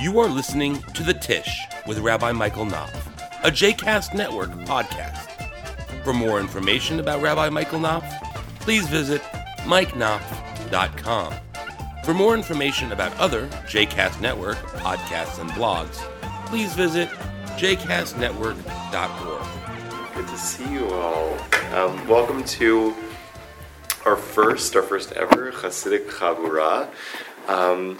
You are listening to The Tish with Rabbi Michael Knopf, a JCast Network podcast. For more information about Rabbi Michael Knopf, please visit mikeknopf.com. For more information about other JCast Network podcasts and blogs, please visit jcastnetwork.org. Good to see you all. Um, welcome to our first, our first ever Hasidic Chabura. Um,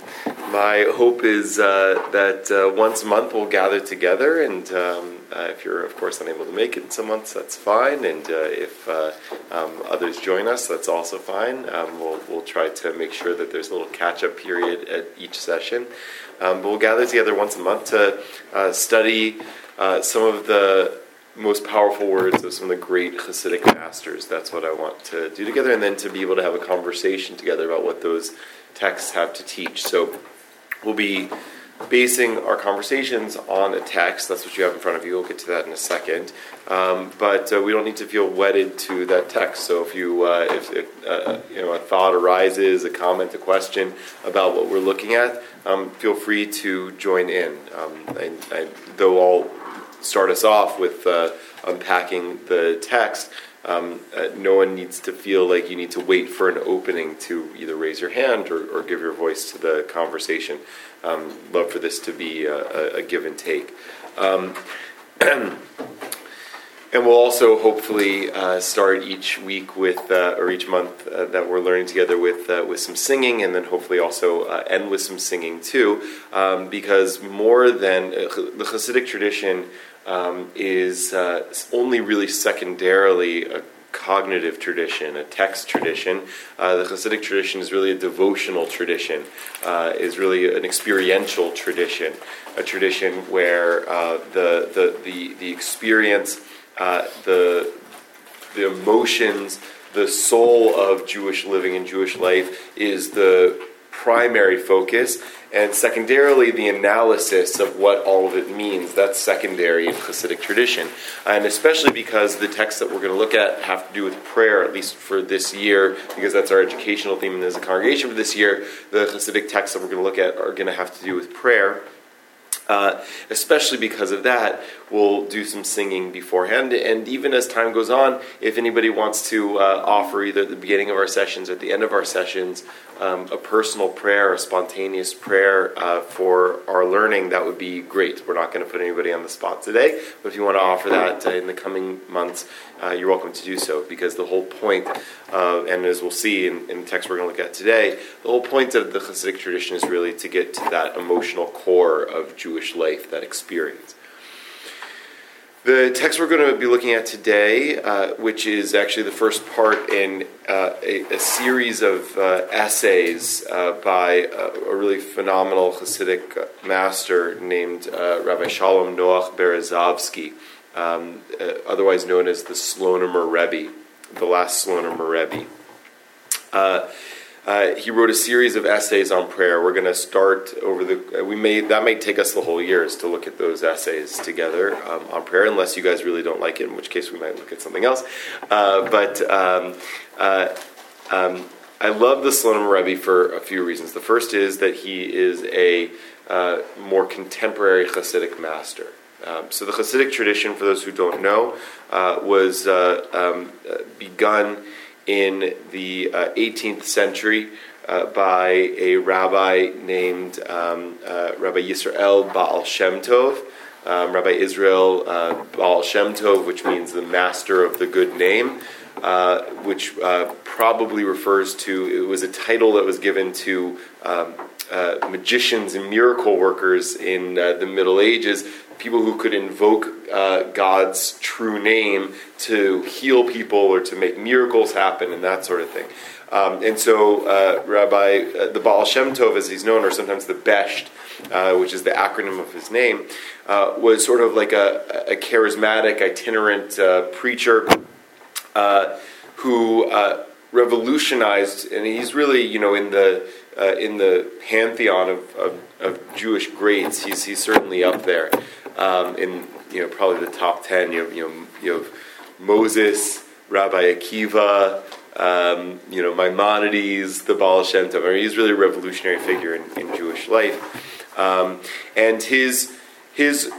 my hope is uh, that uh, once a month we'll gather together, and um, uh, if you're, of course, unable to make it in some months, that's fine. And uh, if uh, um, others join us, that's also fine. Um, we'll, we'll try to make sure that there's a little catch up period at each session. Um, but we'll gather together once a month to uh, study some of the most powerful words of some of the great Hasidic masters. That's what I want to do together, and then to be able to have a conversation together about what those texts have to teach. So we'll be basing our conversations on a text. That's what you have in front of you. We'll get to that in a second. Um, but uh, we don't need to feel wedded to that text. So if you uh, if, if uh, you know a thought arises, a comment, a question about what we're looking at, um, feel free to join in. Um, I, I, though I'll start us off with uh, unpacking the text um, uh, no one needs to feel like you need to wait for an opening to either raise your hand or, or give your voice to the conversation. Um, love for this to be a, a give and take. Um, and we'll also hopefully uh, start each week with, uh, or each month uh, that we're learning together with, uh, with some singing, and then hopefully also uh, end with some singing too, um, because more than the Hasidic tradition um, is uh, only really secondarily a cognitive tradition, a text tradition. Uh, the Hasidic tradition is really a devotional tradition, uh, is really an experiential tradition, a tradition where uh, the, the, the, the experience, uh, the, the emotions, the soul of Jewish living and Jewish life is the primary focus, and secondarily, the analysis of what all of it means. That's secondary in Hasidic tradition. And especially because the texts that we're going to look at have to do with prayer, at least for this year, because that's our educational theme and as a congregation for this year, the Hasidic texts that we're going to look at are going to have to do with prayer. Uh, especially because of that, we'll do some singing beforehand. And even as time goes on, if anybody wants to uh, offer either at the beginning of our sessions or at the end of our sessions um, a personal prayer, a spontaneous prayer uh, for our learning, that would be great. We're not going to put anybody on the spot today, but if you want to offer that uh, in the coming months, uh, you're welcome to do so because the whole point, and as we'll see in, in, the text we're going to look at today, the whole point of the Hasidic tradition is really to get to that emotional core of Jewish life, that experience. The text we're going to be looking at today, uh, which is actually the first part in uh, a, a, series of uh, essays uh, by a, a, really phenomenal Hasidic master named uh, Rabbi Shalom Noach Berezovsky, um, uh, otherwise known as the Slonimer Rebbe, the last Slonimer Rebbe. Uh, he wrote a series of essays on prayer. We're going to start over the. We may that may take us the whole years to look at those essays together um, on prayer, unless you guys really don't like it, in which case we might look at something else. Uh, but um, uh, um, I love the Slonim Rebbe for a few reasons. The first is that he is a uh, more contemporary Hasidic master. Um, so the Hasidic tradition, for those who don't know, uh, was uh, um, begun in the uh, 18th century uh, by a rabbi named um, uh, Rabbi Yisrael Baal Shem Tov. Um, rabbi Israel uh, Baal Shem Tov, which means the master of the good name, uh, which uh, probably refers to, it was a title that was given to um, magicians and miracle workers in the Middle Ages people who could invoke uh, God's true name to heal people or to make miracles happen and that sort of thing. Um, and so, uh, Rabbi, uh, the Baal Shem Tov, as he's known, or sometimes the Besht, uh, which is the acronym of his name, uh, was sort of like a, a charismatic, itinerant uh, preacher who revolutionized, and he's really, you know, in the in the pantheon of, of, of Jewish greats, he's, he's certainly up there um, in you know probably the top ten. You have, you know you have Moses, Rabbi Akiva, um, you know Maimonides, the Baal Shem Tov. I mean, he's really a revolutionary figure in, in Jewish life. Um, and his, his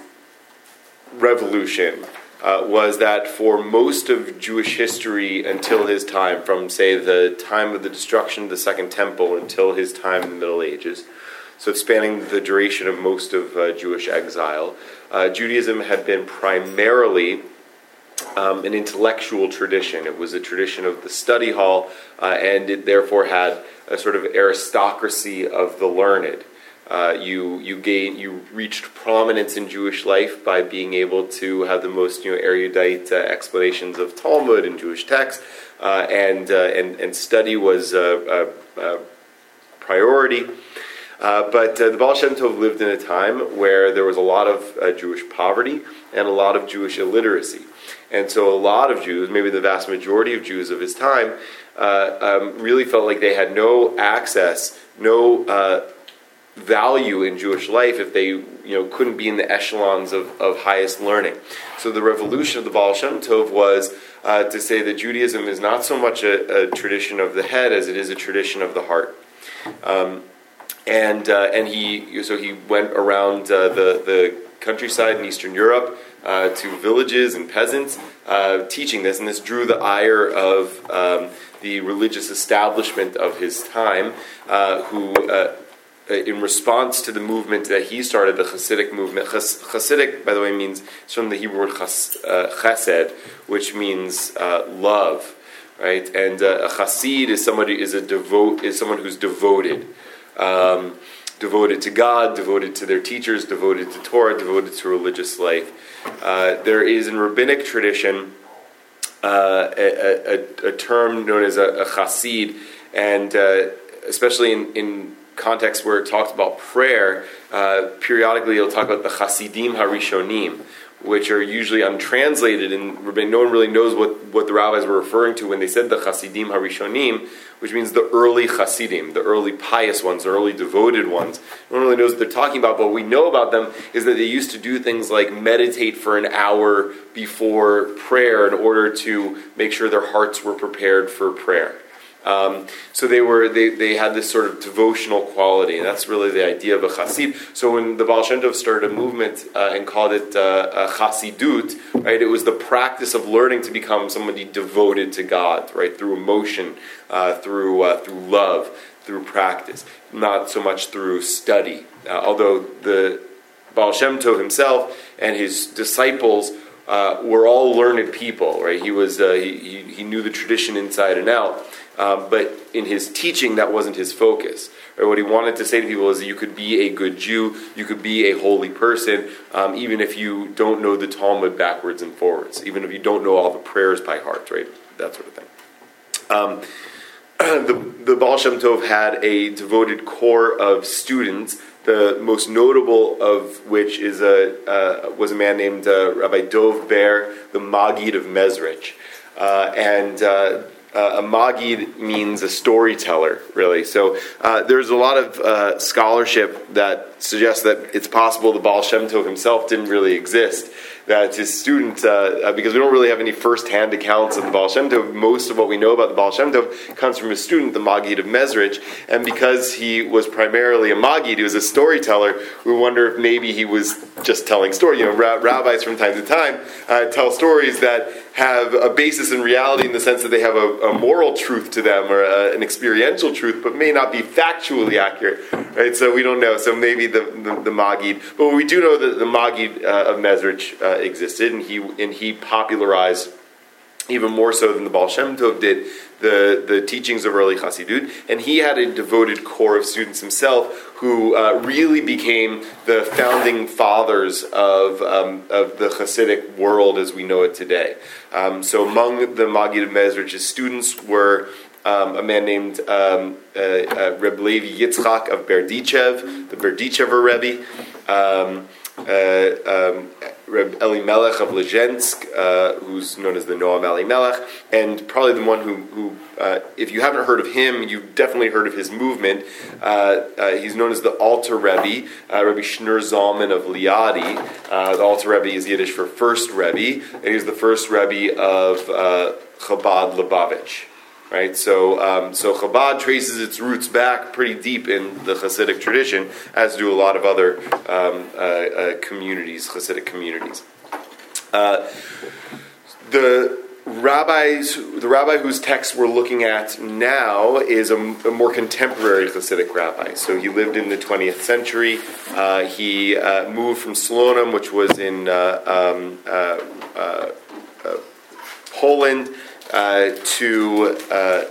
revolution uh, was that for most of Jewish history until his time, from say the time of the destruction of the Second Temple until his time in the Middle Ages, so spanning the duration of most of uh, Jewish exile, uh, Judaism had been primarily um, an intellectual tradition. It was a tradition of the study hall, uh, and it therefore had a sort of aristocracy of the learned. Uh, you you gain you reached prominence in Jewish life by being able to have the most you know erudite uh, explanations of Talmud and Jewish texts, uh, and, uh, and and study was a, a, a priority. Uh, but uh, the Baal Shem Tov lived in a time where there was a lot of Jewish poverty and a lot of Jewish illiteracy. And so a lot of Jews, maybe the vast majority of Jews of his time, uh, um, really felt like they had no access, no uh, value in Jewish life if they you know, couldn't be in the echelons of, of highest learning. So the revolution of the Baal Shem Tov was uh, to say that Judaism is not so much a, a, tradition of the head as it is a tradition of the heart. Um, and, uh, and he, so he went around uh, the, the countryside in Eastern Europe uh, to villages and peasants uh, teaching this, and this drew the ire of um, the religious establishment of his time, uh, who, uh, in response to the movement that he started, the Hasidic movement, Chas- Hasidic, by the way, means it's from the Hebrew word chas- chesed, which means love, right? And a Hasid is somebody is a devote is someone who's devoted. Um, devoted to God, devoted to their teachers, devoted to Torah, devoted to religious life. Uh, there is in rabbinic tradition uh, a, a, a, term known as a, a chassid, and uh, especially in, in contexts where it talks about prayer, uh, periodically it'll talk about the chasidim harishonim, which are usually untranslated, and no one really knows what, what the rabbis were referring to when they said the Chasidim Harishonim, which means the early Chasidim, the early pious ones, the early devoted ones. No one really knows what they're talking about, but what we know about them is that they used to do things like meditate for an hour before prayer in order to make sure their hearts were prepared for prayer. Um, so they were they, they had this sort of devotional quality, and that's really the idea of a chassid. So when the Baal Shem Tov started a movement uh, and called it uh, chassidut, right, it was the practice of learning to become somebody devoted to God, right, through emotion, uh, through uh, through love, through practice, not so much through study. Uh, although the Baal Shem Tov himself and his disciples uh, were all learned people, right? He was he, he knew the tradition inside and out. Um, but in his teaching, that wasn't his focus. Or what he wanted to say to people is that you could be a good Jew, you could be a holy person, um, even if you don't know the Talmud backwards and forwards, even if you don't know all the prayers by heart, right? That sort of thing. Um, the, the Baal Shem Tov had a devoted core of students, the most notable of which is a, uh, was a man named uh, Rabbi Dov Ber, the Maggid of Mezrich. Uh, and uh, a Magid means a storyteller, really. So uh, there's a lot of uh, scholarship that suggests that it's possible the Baal Shem Tov himself didn't really exist that his student, uh, uh, because we don't really have any first-hand accounts of the Baal Shem Tov, most of what we know about the Baal Shem Tov comes from his student, the Maggid of Mezrich, and because he was primarily a Maggid, he was a storyteller, we wonder if maybe he was just telling stories. You know, ra- rabbis from time to time uh, tell stories that have a basis in reality in the sense that they have a, a moral truth to them or a, an experiential truth, but may not be factually accurate, right? So we don't know. So maybe the, the, the Maggid, but we do know that the Maggid uh, of Mezrich uh, existed, and he and he popularized even more so than the Baal Shem Tov did the, the teachings of early Chassidut, and he had a devoted core of students himself who uh, really became the founding fathers of, um, of the Hasidic world as we know it today. Um, so among the Magid of Mezrich's students were um, a man named um, uh, uh, Reb Levi Yitzchak of Berdichev, the Berdichever Rebbe. Uh, um, Reb of Lezhensk, uh, who's known as the Noam Elimelech, and probably the one who, who uh, if you haven't heard of him, you've definitely heard of his movement. Uh, uh he's known as the Alter Rebbe, uh, Rebbe Shneur Zalman of Liadi. Uh, the Alter Rebbe is Yiddish for first Rebbe, and he's the first Rebbe of Chabad Lubavitch. Right? So, um, so Chabad traces its roots back pretty deep in the Hasidic tradition, as do a lot of other um, uh, uh, communities, Hasidic communities. Uh, the rabbis, the rabbi whose text we're looking at now is a, a, more contemporary Hasidic rabbi. So he lived in the 20th century. Uh, he uh, moved from Slonim, which was in uh, um, uh, uh, uh, to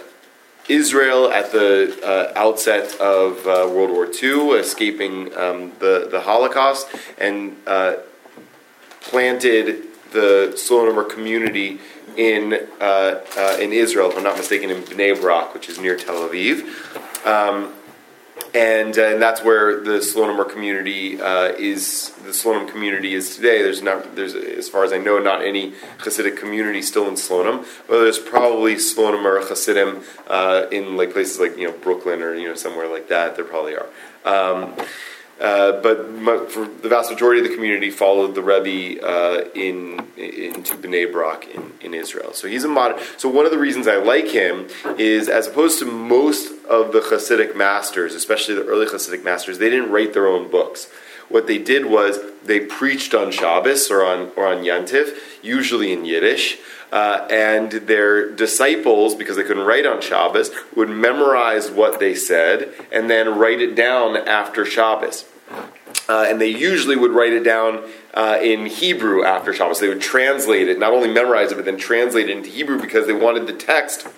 Israel at the outset of World War II, escaping um, the, the Holocaust, and planted the Slonimer community in uh, uh, in Israel, if I'm not mistaken, in Bnei Brak, which is near Tel Aviv. Um, and, uh, and that's where the Slonimer community uh, is. The Slonim community is today. There's not, there's as far as I know, not any Hasidic community still in Slonim. But there's probably Slonimer Hasidim uh, in like places like you know Brooklyn or you know somewhere like that. There probably are. Um, uh, but for the vast majority of the community followed the Rebbe uh, in into Bnei Brak in, in Israel. So he's a modern. So one of the reasons I like him is, as opposed to most of the Hasidic masters, especially the early Hasidic masters, they didn't write their own books. What they did was they preached on Shabbos or on or on Yantiv, usually in Yiddish. Uh, and their disciples, because they couldn't write on Shabbos, would memorize what they said and then write it down after Shabbos. Uh, and they usually would write it down uh, in Hebrew after Shabbos. They would translate it, not only memorize it, but then translate it into Hebrew because they wanted the text,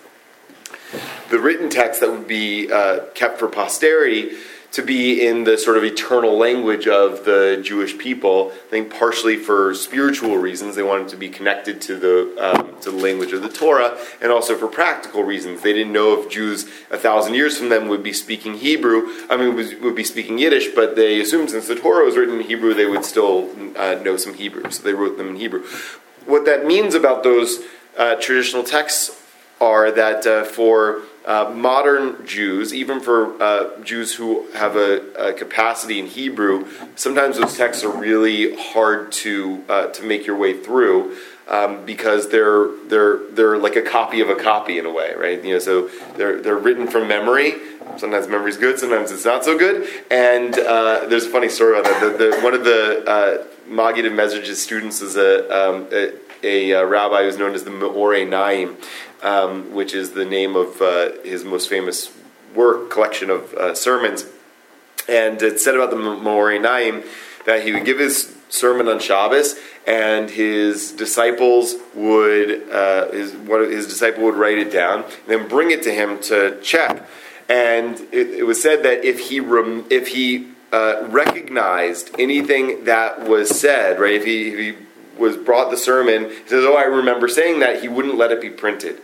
the written text that would be uh, kept for posterity, to be in the sort of eternal language of the Jewish people. I think partially for spiritual reasons, they wanted to be connected to the um, to the language of the Torah, and also for practical reasons. They didn't know if Jews a thousand years from them would be speaking Hebrew. I mean, would be speaking Yiddish, but they assumed since the Torah was written in Hebrew, they would still uh, know some Hebrew, so they wrote them in Hebrew. What that means about those uh, traditional texts are that uh, for uh, modern Jews, even for uh, Jews who have a, a, capacity in Hebrew, sometimes those texts are really hard to uh, to make your way through um, because they're they're they're like a copy of a copy in a way, right? You know, so they're they're written from memory. Sometimes memory's good, sometimes it's not so good. And uh, there's a funny story about that. The, the, one of the uh, Maggid of Mezrich's students is a, um, a, a, rabbi who's known as the Me'or Einayim um, which is the name of uh, his most famous work collection of uh, sermons. And it said about the Me'or Einayim that he would give his sermon on Shabbos, and his disciples would uh, his one his disciple would write it down, and then bring it to him to check. And it, it was said that if he rem, if he uh, recognized anything that was said, right, if he, if he was brought the sermon, he says, "Oh, I remember saying that." He wouldn't let it be printed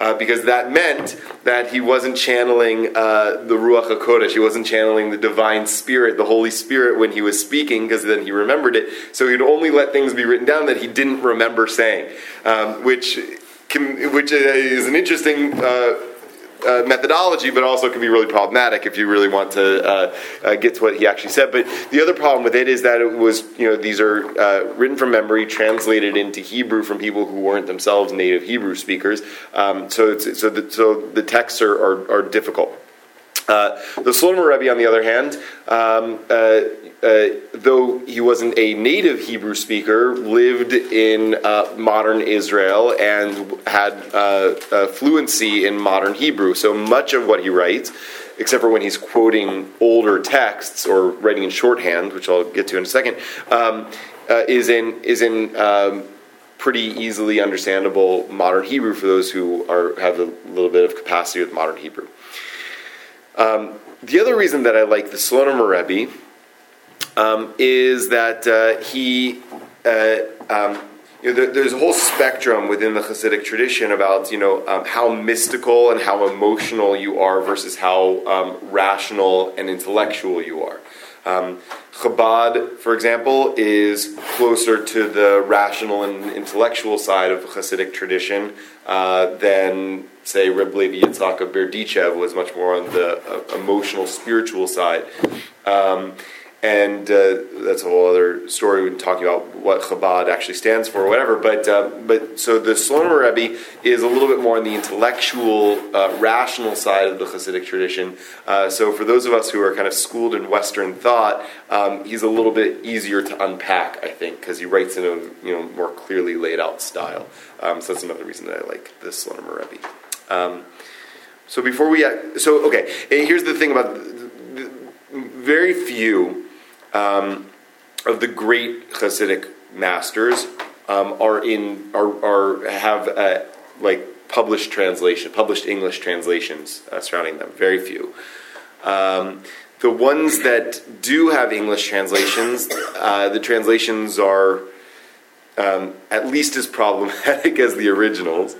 uh, because that meant that he wasn't channeling uh, the Ruach HaKodesh, he wasn't channeling the divine spirit, the Holy Spirit when he was speaking, because then he remembered it. So he'd only let things be written down that he didn't remember saying, um, which, can, which is an interesting uh, uh, methodology, but also can be really problematic if you really want to uh, uh, get to what he actually said. But the other problem with it is that it was, you know, these are uh, written from memory, translated into Hebrew from people who weren't themselves native Hebrew speakers. Um, so, so, the, so the texts are, are, are difficult. Uh, the Slonim Rebbe, on the other hand, um, uh, uh, though he wasn't a native Hebrew speaker, lived in uh, modern Israel and had uh, fluency in modern Hebrew. So much of what he writes, except for when he's quoting older texts or writing in shorthand, which I'll get to in a second, um, uh, is in is in um, pretty easily understandable modern Hebrew for those who are have a little bit of capacity with modern Hebrew. Um, the other reason that I like the Slonim Rebbe um, is that uh, he, uh, um, you know, there, there's a whole spectrum within the Hasidic tradition about you know um, how mystical and how emotional you are versus how um, rational and intellectual you are. Um, Chabad, for example, is closer to the rational and intellectual side of Hasidic tradition uh, than, say, Reb Levi Yitzhak of Berdichev was much more on the uh, emotional, spiritual side. Um, and uh, that's a whole other story. We're talking about what Chabad actually stands for, or whatever. But uh, but so the Slonim Rebbe is a little bit more on the intellectual, uh, rational side of the Hasidic tradition. Uh, so for those of us who are kind of schooled in Western thought, um, he's a little bit easier to unpack, I think, because he writes in a you know more clearly laid out style. Um, so that's another reason that I like the Slonim Rebbe. Um, so before we, so okay, and here's the thing about very few um, of the great Hasidic masters um, are in are, are have uh, like published translation, published English translations uh, surrounding them. Very few. Um, the ones that do have English translations, uh, the translations are um, at least as problematic as the originals.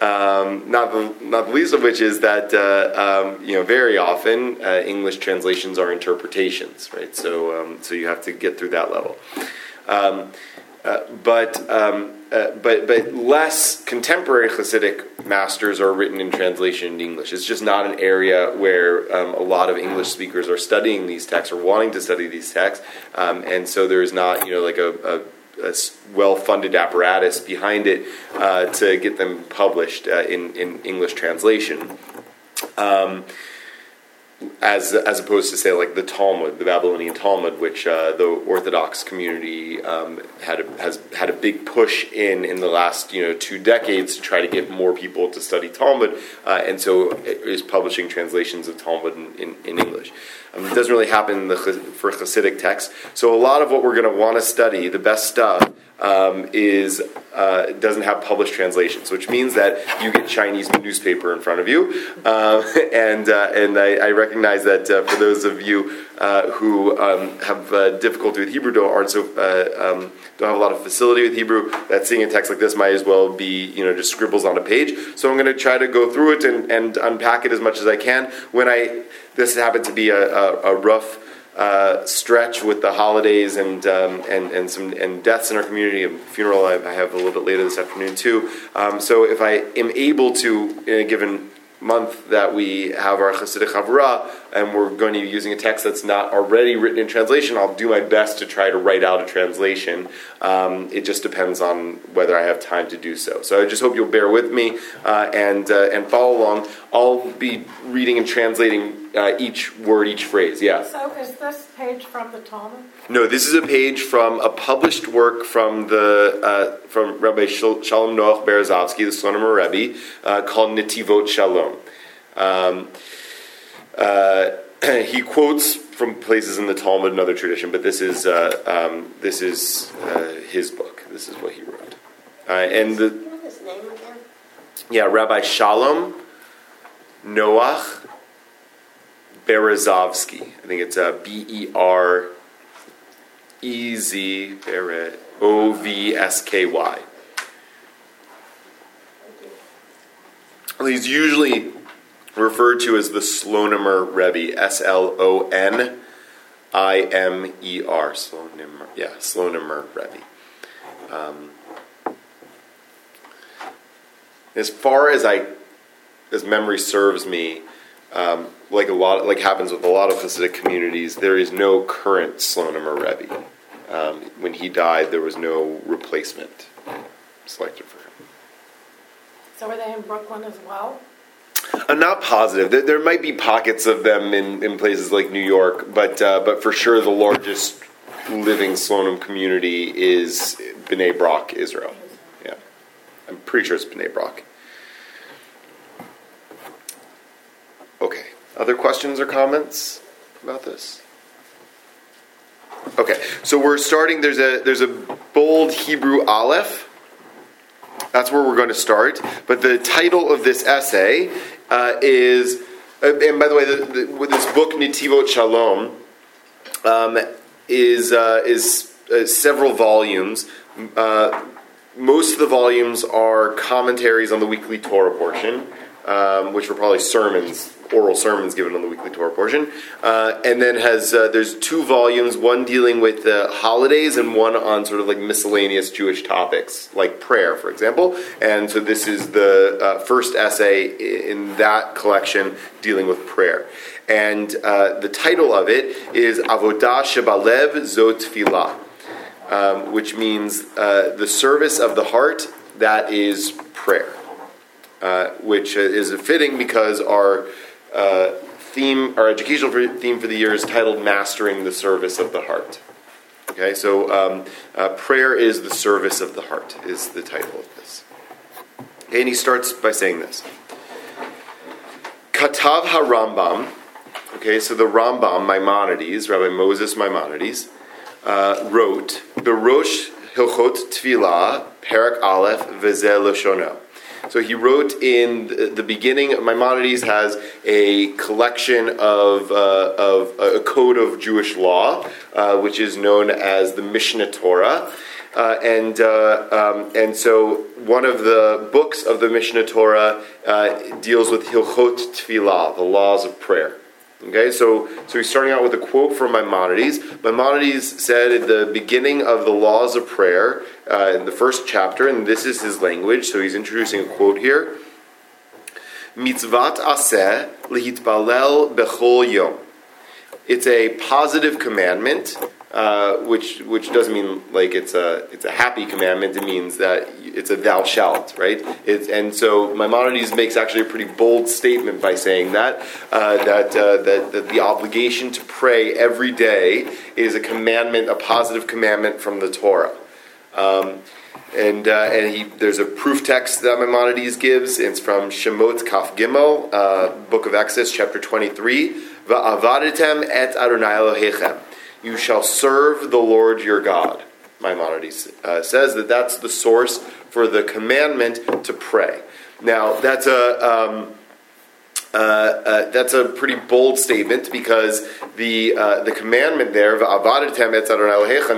Um, not the not the least of which is that uh, um, you know very often uh, English translations are interpretations, right? So um, so you have to get through that level. Um, uh, but um, uh, but but less contemporary Hasidic masters are written in translation in English. It's just not an area where um, a lot of English speakers are studying these texts or wanting to study these texts, and so there is not you know like a, a a well-funded apparatus behind it uh, to get them published uh, in, in English translation. Um, as, as opposed to say like the Talmud, the Babylonian Talmud, which uh, the Orthodox community um, had a, has had a big push in in the last you know two decades to try to get more people to study Talmud, uh, and so is publishing translations of Talmud in, in, in English. Um, it doesn't really happen the, for Hasidic texts. So a lot of what we're going to want to study, the best stuff, um, is uh, doesn't have published translations, which means that you get Chinese newspaper in front of you, uh, and uh, and I, I, recognize that uh, for those of you uh, who um, have uh, difficulty with Hebrew don't aren't so um, don't have a lot of facility with Hebrew, that seeing a text like this might as well be you know just scribbles on a page. So I'm going to try to go through it and, and unpack it as much as I can. When I this happened to be a, a, a rough uh, stretch with the holidays and um, and and some and deaths in our community. A funeral I, I have a little bit later this afternoon too. Um, so if I am able to in a given month that we have our Hasidic Chavurah, and we're going to be using a text that's not already written in translation, I'll do my best to try to write out a translation. Um, it just depends on whether I have time to do so. So I just hope you'll bear with me uh, and uh, and follow along. I'll be reading and translating uh, each word, each phrase. Yeah. So is this page from the Talmud? No, this is a page from a published work from the uh, from Rabbi Shalom Noach Berezovsky, the Slonim Rebbe, uh, called Netivot Shalom. Um, uh, he quotes from places in the Talmud and other tradition, but this is uh, um, this is uh, his book. This is what he wrote. and the his name again? Yeah, Rabbi Shalom Noach Berezovsky. I think it's a B E R E Z O V S K Y. He's usually referred to as the Slonimer Rebbe, S L O N I M E R. Slonimer, yeah, Slonimer Rebbe. Um, as far as I, as memory serves me, um, like a lot, like happens with a lot of Hasidic communities, there is no current Slonimer Rebbe. Um, when he died, there was no replacement selected for him. So are they in Brooklyn as well? I'm not positive. There, there might be pockets of them in, in places like New York, but uh, but for sure the largest living Slonim community is Bnei Brak, Israel. Yeah, I'm pretty sure it's Bnei Brak. Okay. Other questions or comments about this? Okay, so we're starting. There's a there's a bold Hebrew aleph. That's where we're going to start. But the title of this essay uh, is, uh, and by the way, the, the, with this book Netivot Shalom um, is uh, is uh, several volumes. Uh, most of the volumes are commentaries on the weekly Torah portion. Um, which were probably sermons, oral sermons given on the weekly Torah portion, uh, and then has uh, there's two volumes, one dealing with the holidays and one on sort of like miscellaneous Jewish topics, like prayer, for example. And so this is the uh, first essay in that collection dealing with prayer. And uh, the title of it is Avodah Shebalev Zo Tefillah. um, which means uh, the service of the heart that is prayer, uh, which is fitting because our uh, theme, our educational theme for the year is titled Mastering the Service of the Heart. Okay, so um, uh, prayer is the service of the heart, is the title of this. Okay, and he starts by saying this Katav HaRambam Okay, so the Rambam, Maimonides, Rabbi Moses Maimonides, uh, wrote, Berosh Hilchot Tfilah, Perak Aleph, Vezel Loshono. So he wrote in the beginning, Maimonides has a collection of, uh, of a code of Jewish law, uh, which is known as the Mishnah Torah. Uh, and uh, um, and so one of the books of the Mishnah Torah uh, deals with Hilchot Tfilah, the laws of prayer. Okay, so so he's starting out with a quote from Maimonides. Maimonides said at the beginning of the laws of prayer uh, in the first chapter, and this is his language. So he's introducing a quote here. Mitzvat aseh lihitbalel bechol yom. It's a positive commandment uh, which which doesn't mean like it's a it's a happy commandment. It means that it's a thou shalt, right? It's, and so Maimonides makes actually a pretty bold statement by saying that uh, that, uh, that that the obligation to pray every day is a commandment, a positive commandment from the Torah. Um, and uh, and he there's a proof text that Maimonides gives. It's from Shemot Kaf Gimel, uh, Book of Exodus, chapter twenty three. Va'avaditem et Adonai Elohechem you shall serve the Lord your God. Maimonides uh, says that that's the source for the commandment to pray. Now, that's a. Um, uh, uh, that's a pretty bold statement because the uh, the commandment there,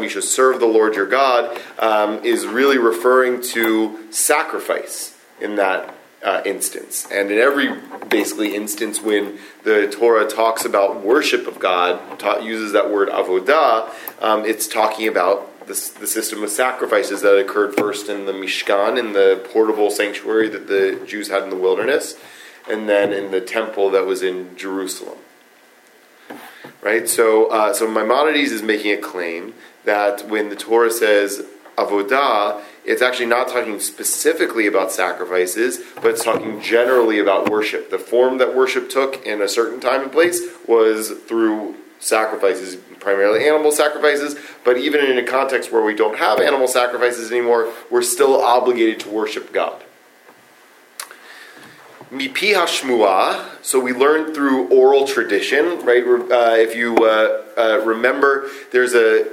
you should serve the Lord your God, um, is really referring to sacrifice in that uh, instance. And in every basically instance when the Torah talks about worship of God, ta- uses that word avodah, um, it's talking about the, the system of sacrifices that occurred first in the Mishkan, in the portable sanctuary that the Jews had in the wilderness, and then in the temple that was in Jerusalem. Right? So, uh, so Maimonides is making a claim that when the Torah says avodah, it's actually not talking specifically about sacrifices, but it's talking generally about worship. The form that worship took in a certain time and place was through sacrifices, primarily animal sacrifices, but even in a context where we don't have animal sacrifices anymore, we're still obligated to worship God. Mipi hashmua, so we learn through oral tradition, right? Uh, if you uh, uh, remember, there's a,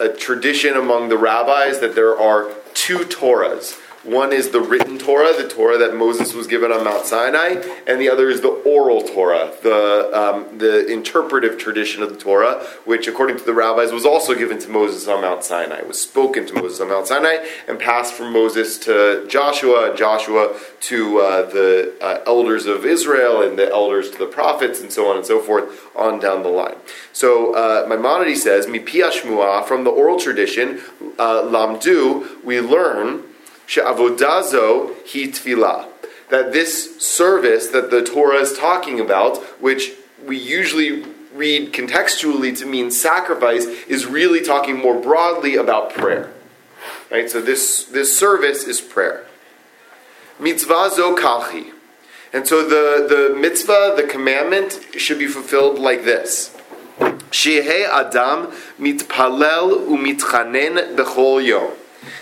a tradition among the rabbis that there are two Torahs. One is the written Torah, the Torah that Moses was given on Mount Sinai, and the other is the oral Torah, the, um, the interpretive tradition of the Torah, which, according to the rabbis, was also given to Moses on Mount Sinai, was spoken to Moses on Mount Sinai, and passed from Moses to Joshua, Joshua to uh, the uh, elders of Israel, and the elders to the prophets, and so on and so forth, on down the line. So uh, Maimonides says, Mipi Shmuah, from the oral tradition, uh, Lamdu, we learn she'avodazo hi tefillah. That this service that the Torah is talking about, which we usually read contextually to mean sacrifice, is really talking more broadly about prayer. Right? So this, this service is prayer. Mitzvah zo kalchi. And so the, the mitzvah, the commandment, should be fulfilled like this. Shehe Adam mitpalel umitchanen bechol yom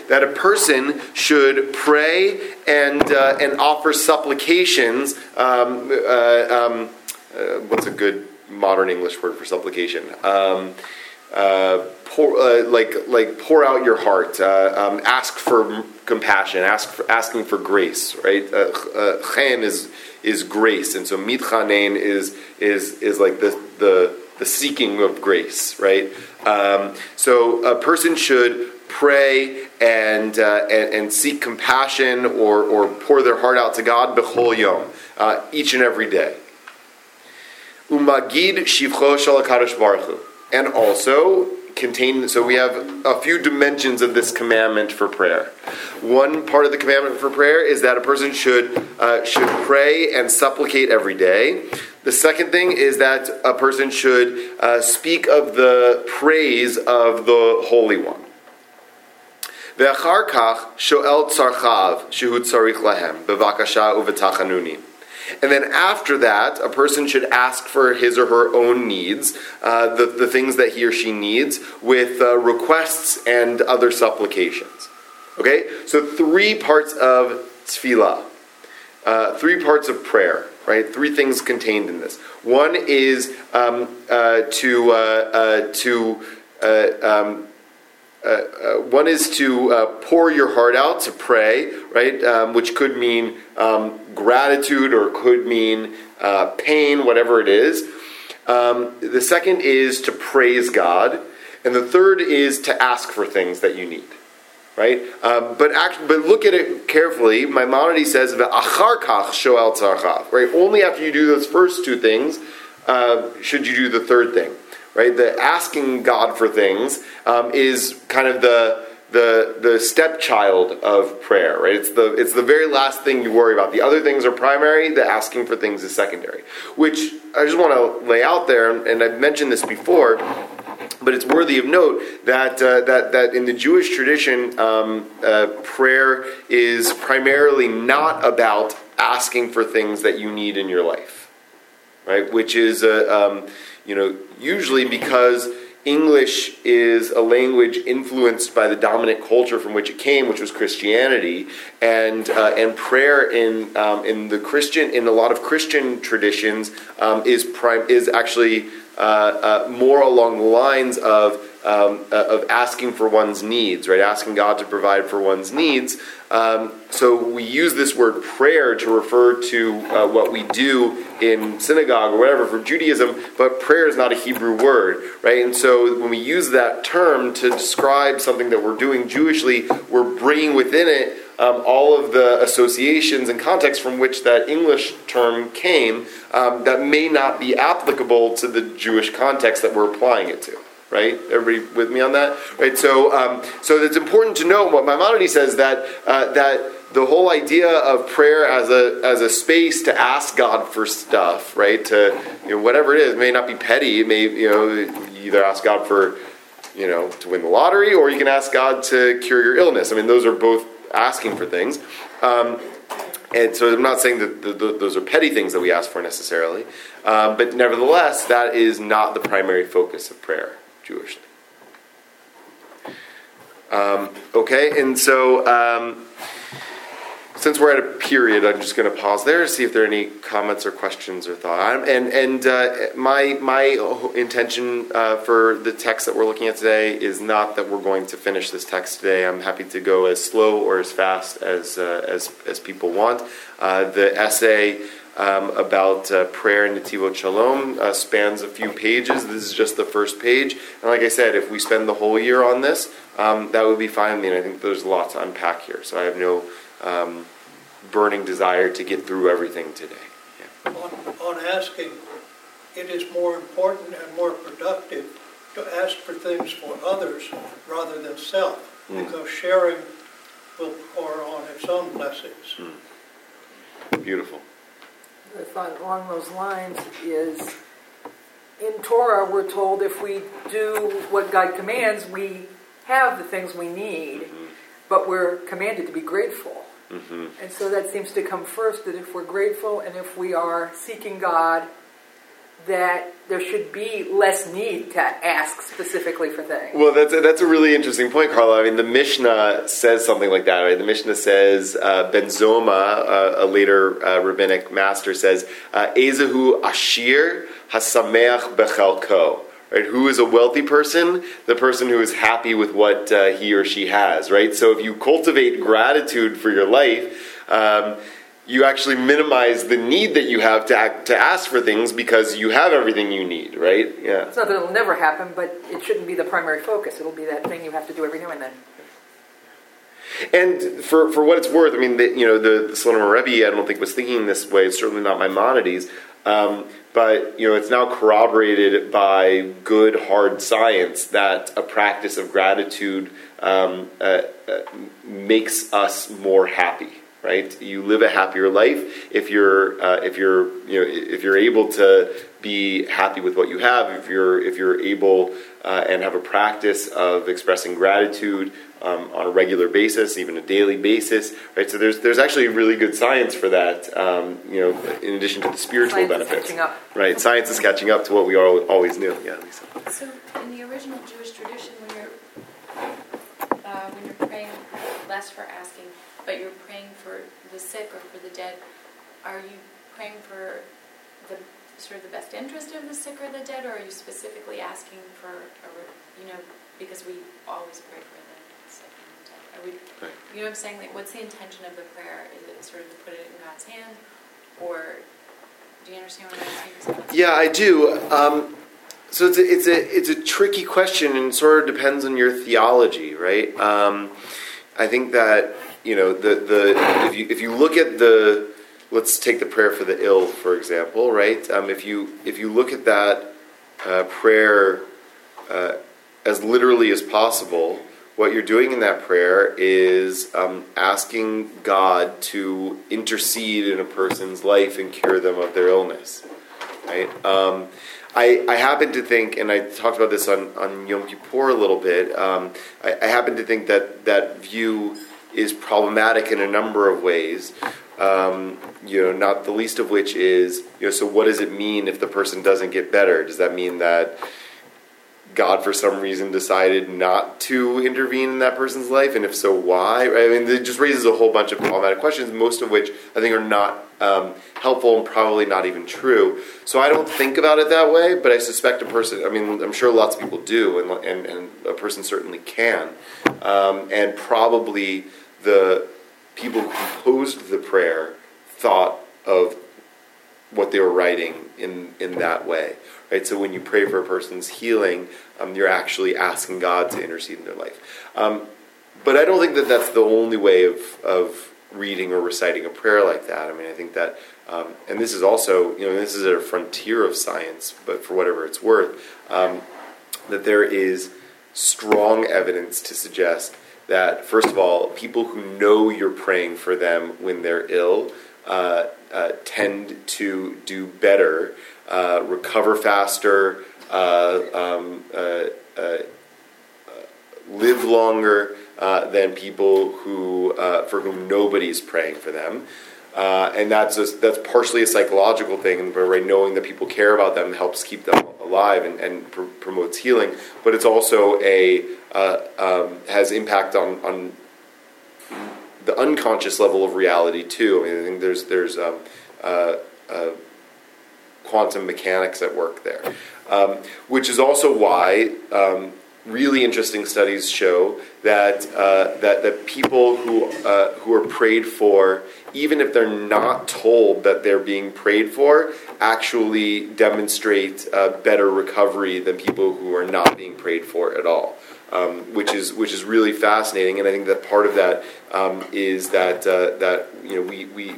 that a person should pray and, uh, and offer supplications. Um, uh, um, uh, what's a good modern English word for supplication? Um, uh, pour, uh, like, like pour out your heart, uh, um, ask for compassion, ask for, asking for grace, right? Chen is, is grace, and so mitchanen is, is, is like the, the, the seeking of grace, right? Um, so a person should pray and, uh, and, and, seek compassion or, or pour their heart out to God, bechol yom, uh, each and every day. Umagid shivcho shalakadosh baruch And also contain, so we have a few dimensions of this commandment for prayer. One part of the commandment for prayer is that a person should, uh, should pray and supplicate every day. The second thing is that a person should uh, speak of the praise of the Holy One. Ve'achar kach shoel tzarchav shehu tzarich lehem bevakasha uvetachanuni. And then after that, a person should ask for his or her own needs, uh, the, the things that he or she needs, with uh, requests and other supplications. Okay? So, three parts of tefillah, uh, three parts of prayer right? Three things contained in this. One is um, uh, to uh, uh, to uh, um, uh, one is to uh, pour your heart out to pray, right? Um, which could mean um, gratitude or could mean uh, pain, whatever it is. Um, the second is to praise God, and the third is to ask for things that you need. Right, um, but act, but look at it carefully. Maimonides says "Achar kach shoel tzarchav." Right, only after you do those first two things uh, should you do the third thing right? The asking God for things um, is kind of the the the stepchild of prayer, right? It's the it's the very last thing you worry about. The other things are primary. The asking for things is secondary. Which I just want to lay out there, and I've mentioned this before. But it's worthy of note that uh, that that in the Jewish tradition, um, uh, prayer is primarily not about asking for things that you need in your life, right? Which is uh, um, you know, usually because English is a language influenced by the dominant culture from which it came, which was Christianity, and uh, and prayer in um, in the Christian in a lot of Christian traditions um, is prime is actually uh, uh, more along the lines of um, uh, of asking for one's needs, right? Asking God to provide for one's needs. Um, so we use this word prayer to refer to uh, what we do in synagogue or whatever for Judaism, but prayer is not a Hebrew word, right? And so when we use that term to describe something that we're doing Jewishly, we're bringing within it um, all of the associations and context from which that English term came um, that may not be applicable to the Jewish context that we're applying it to right? Everybody with me on that, right? So, um, so it's important to know what Maimonides says that uh, that the whole idea of prayer as a as a space to ask God for stuff, right? To you know, whatever it is, it may not be petty. It may you know either ask God for you know to win the lottery, or you can ask God to cure your illness. I mean, those are both asking for things. Um, and so I'm not saying that the, the, those are petty things that we ask for necessarily, um, but nevertheless, that is not the primary focus of prayer. Jewish. Um, okay, and so um, since we're at a period, I'm just going to pause there to see if there are any comments or questions or thoughts. And and uh, my my intention uh, for the text that we're looking at today is not that we're going to finish this text today. I'm happy to go as slow or as fast as uh, as as people want. Uh, the essay um, about uh, prayer in Netivot Shalom uh, spans a few pages. This is just the first page. And like I said, if we spend the whole year on this, um, that would be fine. I mean, I think there's a lot to unpack here. So I have no um, burning desire to get through everything today. Yeah. On, on asking, it is more important and more productive to ask for things for others rather than self, mm. because sharing will pour on its own blessings. Mm. Beautiful the thought along those lines is in Torah, we're told if we do what God commands, we have the things we need, mm-hmm. but we're commanded to be grateful. Mm-hmm. And so that seems to come first that if we're grateful and if we are seeking God, that there should be less need to ask specifically for things. Well, that's a, that's a really interesting point, Carla. I mean, the Mishnah says something like that, right? The Mishnah says uh, Ben Zoma, uh, a later uh, rabbinic master, says uh, Ezehu Ashir Hasameach Bechelko. Right? Who is a wealthy person? The person who is happy with what uh, he or she has, right? So if you cultivate gratitude for your life, um, you actually minimize the need that you have to act, to ask for things because you have everything you need, right? Yeah. It's not that it'll never happen, but it shouldn't be the primary focus. It'll be that thing you have to do every now and then. And for, for what it's worth, I mean, the, you know, the, the Slonimer Rebbe, I don't think was thinking this way. It's certainly not Maimonides. Um, but you know, it's now corroborated by good hard science that a practice of gratitude um, uh, uh, makes us more happy. Right? You live a happier life if you're uh, if you're you know if you're able to be happy with what you have. If you're if you're able uh, and have a practice of expressing gratitude um, on a regular basis, even a daily basis, right? So there's there's actually really good science for that. Um, you know, in addition to the spiritual Science is benefits, catching up. right? Science is catching up to what we all, always knew. Yeah, Lisa. So in the original Jewish tradition, when you're, uh, when you're praying less for asking, but you're praying for the sick or for the dead, are you praying for the, sort of the best interest of the sick or the dead, or are you specifically asking for, a, you know, because we always pray for the sick and the dead? Are we, Right. you know what I'm saying? Like, what's the intention of the prayer? Is it sort of to put it in God's hand, or do you understand what I'm saying? Yeah, I do. Um, so it's a, it's a it's a tricky question, and sort of depends on your theology, right? Um, I think that you know the the if you if you look at the let's take the prayer for the ill for example, right? Um, if you if you look at that uh, prayer uh, as literally as possible, what you're doing in that prayer is um, asking God to intercede in a person's life and cure them of their illness. Right? Um, I, I happen to think, and I talked about this on, on Yom Kippur a little bit, um, I, I happen to think that that view is problematic in a number of ways. Um, you know, not the least of which is, you know, so what does it mean if the person doesn't get better? Does that mean that God, for some reason, decided not to intervene in that person's life, and if so, why? I mean, it just raises a whole bunch of problematic questions, most of which I think are not um, helpful and probably not even true. So I don't think about it that way, but I suspect a person. I mean, I'm sure lots of people do, and and, and a person certainly can, um, and probably the people who composed the prayer thought of what they were writing in in that way right? So when you pray for a person's healing um, you're actually asking god to intercede in their life. Um, but i don't think that that's the only way of of reading or reciting a prayer like that. I mean i think that um, and this is also you know this is a frontier of science but for whatever it's worth um, that there is strong evidence to suggest that first of all people who know you're praying for them when they're ill uh, uh, tend to do better, uh, recover faster, uh, um, uh, uh, live longer than people who for whom nobody's praying for them. And that's that's partially a psychological thing, right, knowing that people care about them helps keep them alive and, and pr- promotes healing. But it's also a um, has impact on, on the unconscious level of reality too. I mean, I think there's there's um, uh, uh, quantum mechanics at work there, um, which is also why um, really interesting studies show that uh, that that people who uh, who are prayed for, even if they're not told that they're being prayed for, actually demonstrate better recovery than people who are not being prayed for at all um, which is which is really fascinating. And I think that part of that um, is that uh, that you know we we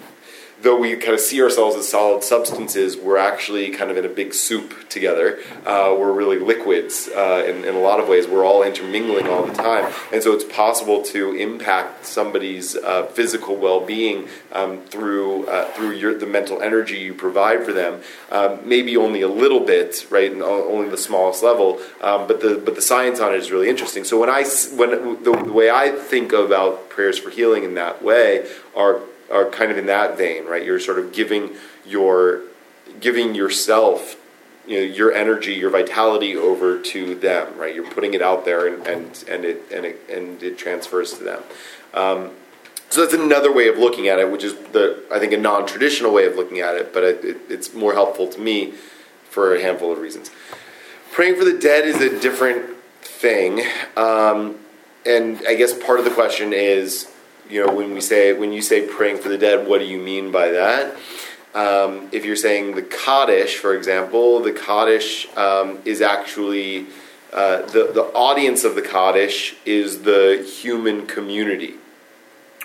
though we kind of see ourselves as solid substances, we're actually kind of in a big soup together. Uh, we're really liquids uh, in, in, a lot of ways. We're all intermingling all the time. And so it's possible to impact somebody's uh, physical well being um, through, uh, through your, the mental energy you provide for them. Um, maybe only a little bit, right? And only the smallest level. Um, but, the, but the science on it is really interesting. So when I, when, the, the way I think about prayers for healing in that way are are kind of in that vein, right? You're sort of giving your giving yourself, you know, your energy, your vitality over to them, right? You're putting it out there, and and and it and it and it transfers to them. Um, so that's another way of looking at it, which is the I think a non-traditional way of looking at it, but it, it, it's more helpful to me for a handful of reasons. Praying for the dead is a different thing, um, and I guess part of the question is you know, when we say when you say praying for the dead, what do you mean by that? Um, if you're saying the Kaddish, for example, the Kaddish um, is actually uh, the the audience of the Kaddish is the human community,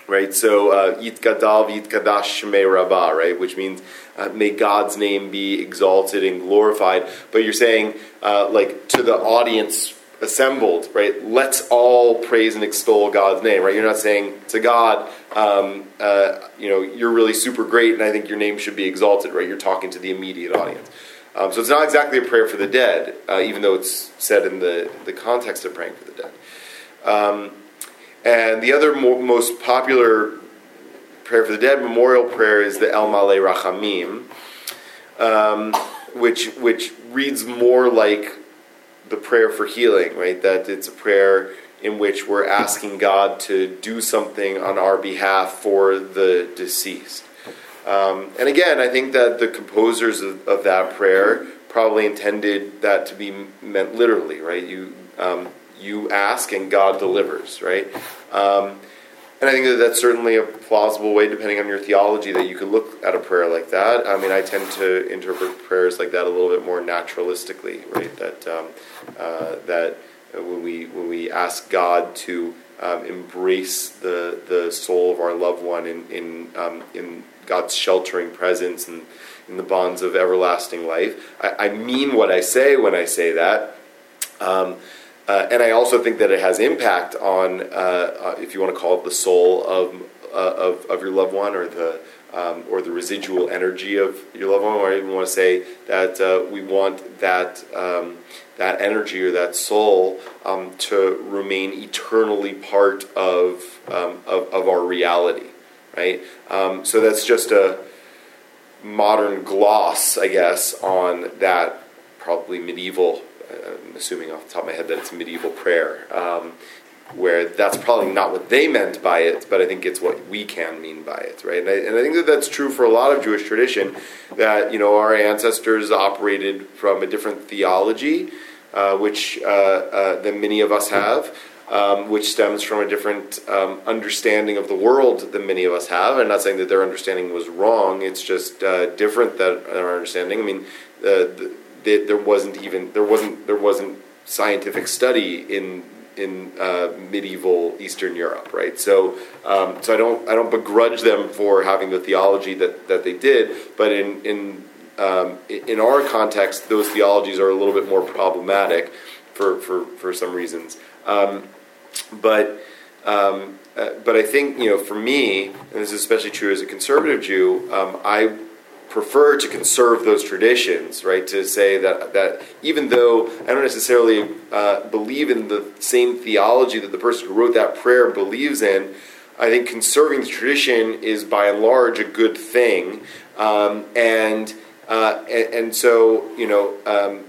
right? So uh, v'Yitkadash Shmei Rabbah, right? Which means uh, may God's name be exalted and glorified. But you're saying uh, like to the audience assembled, right? Let's all praise and extol God's name, right? You're not saying to God, um, uh, you know, you're really super great, and I think your name should be exalted, right? You're talking to the immediate audience. Um, so it's not exactly a prayer for the dead, uh, even though it's said in the, the context of praying for the dead. Um, and the other mo- most popular prayer for the dead memorial prayer is the El Maleh Rachamim, um, which which reads more like the prayer for healing, right? That it's a prayer in which we're asking God to do something on our behalf for the deceased. Um, and again, I think that the composers of, of, that prayer probably intended that to be meant literally, right? You um, you ask and God delivers, right? Um, and I think that that's certainly a plausible way, depending on your theology, that you could look at a prayer like that. I mean, I tend to interpret prayers like that a little bit more naturalistically, right? That um, uh, that when we when we ask God to um, embrace the the soul of our loved one in in um, in God's sheltering presence and in the bonds of everlasting life, I, I mean what I say when I say that. Uh, and I also think that it has impact on, uh, uh, if you want to call it the soul of, uh, of, of, your loved one or the, um, or the residual energy of your loved one, or I even want to say that uh, we want that, um, that energy or that soul um, to remain eternally part of, um, of, of, our reality, right? Um, so that's just a modern gloss, I guess, on that probably medieval I'm assuming off the top of my head that it's medieval prayer, um, where that's probably not what they meant by it, but I think it's what we can mean by it, right? And I, and I think that that's true for a lot of Jewish tradition, that, you know, our ancestors operated from a different theology, uh, which uh, uh, than many of us have. Um, which stems from a different um, understanding of the world than many of us have. I'm not saying that their understanding was wrong. It's just uh, different than our understanding. I mean, uh, the, that there wasn't even there wasn't there wasn't scientific study in in uh, medieval Eastern Europe, right? So, um, so I don't I don't begrudge them for having the theology that, that they did, but in in um, in our context, those theologies are a little bit more problematic for for, for some reasons. Um, but um, uh, but I think you know, for me, and this is especially true as a conservative Jew, um, I prefer to conserve those traditions, right? To say that that even though I don't necessarily uh, believe in the same theology that the person who wrote that prayer believes in, I think conserving the tradition is by and large a good thing, um, and, uh, and, and so you know. Um,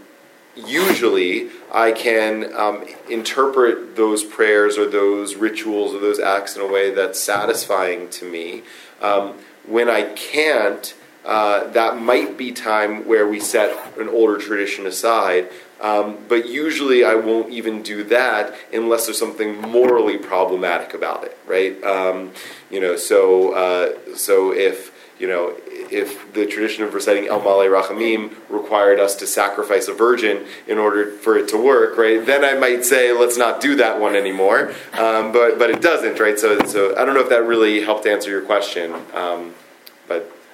usually, I can um, interpret those prayers or those rituals or those acts in a way that's satisfying to me. Um, when I can't, uh, that might be time where we set an older tradition aside. Um, but usually I won't even do that unless there's something morally problematic about it, right? Um, you know, so uh, so if you know if the tradition of reciting El Maleh Rachamim required us to sacrifice a virgin in order for it to work, right? Then I might say let's not do that one anymore. Um, but but it doesn't, right? So so I don't know if that really helped answer your question, um,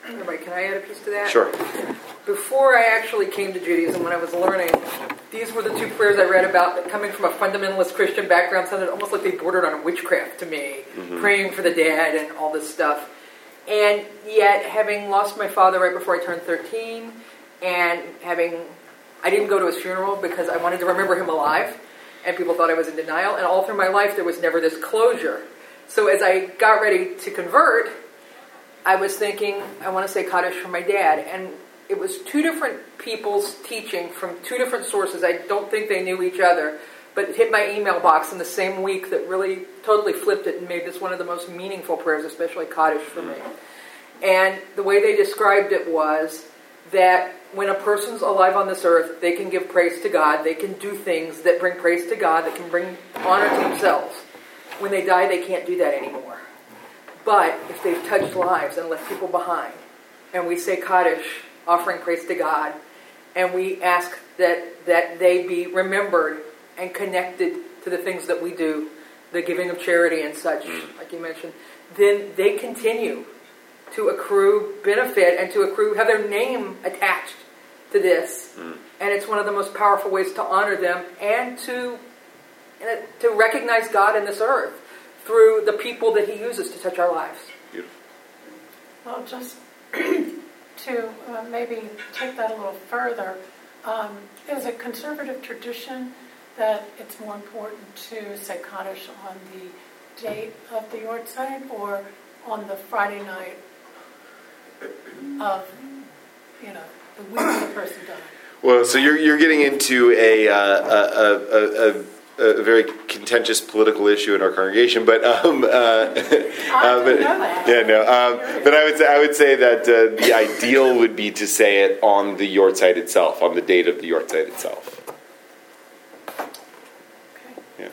can I add a piece to that? Sure. Before I actually came to Judaism, when I was learning, these were the two prayers I read about that coming from a fundamentalist Christian background sounded almost like they bordered on witchcraft to me, mm-hmm. praying for the dead and all this stuff. And yet, having lost my father right before I turned 13, and having, I didn't go to his funeral because I wanted to remember him alive, and people thought I was in denial, and all through my life there was never this closure. So as I got ready to convert, I was thinking, I want to say Kaddish for my dad. And it was two different people's teaching from two different sources. I don't think they knew each other, but it hit my email box in the same week that really totally flipped it and made this one of the most meaningful prayers, especially Kaddish for me. And the way they described it was that when a person's alive on this earth, they can give praise to God, they can do things that bring praise to God, that can bring honor to themselves. When they die, they can't do that anymore. But if they've touched lives and left people behind, and we say Kaddish, offering praise to God, and we ask that, that they be remembered and connected to the things that we do, the giving of charity and such, mm. like you mentioned, then they continue to accrue benefit and to accrue have their name attached to this. Mm. And it's one of the most powerful ways to honor them and to and to recognize God in this earth through the people that He uses to touch our lives. Beautiful. Well, just to uh, maybe take that a little further, um, is it conservative tradition that it's more important to say Kaddish on the date of the Yortzeit or on the Friday night of, you know, the week the person died? Well, so you're, you're getting into a, uh, a, a, a, a very contentious political issue in our congregation, but um, uh, uh, but yeah, no, um, but I would say I would say that uh, the ideal would be to say it on the Yortzeit itself, on the date of the Yortzeit itself. Okay. Yeah.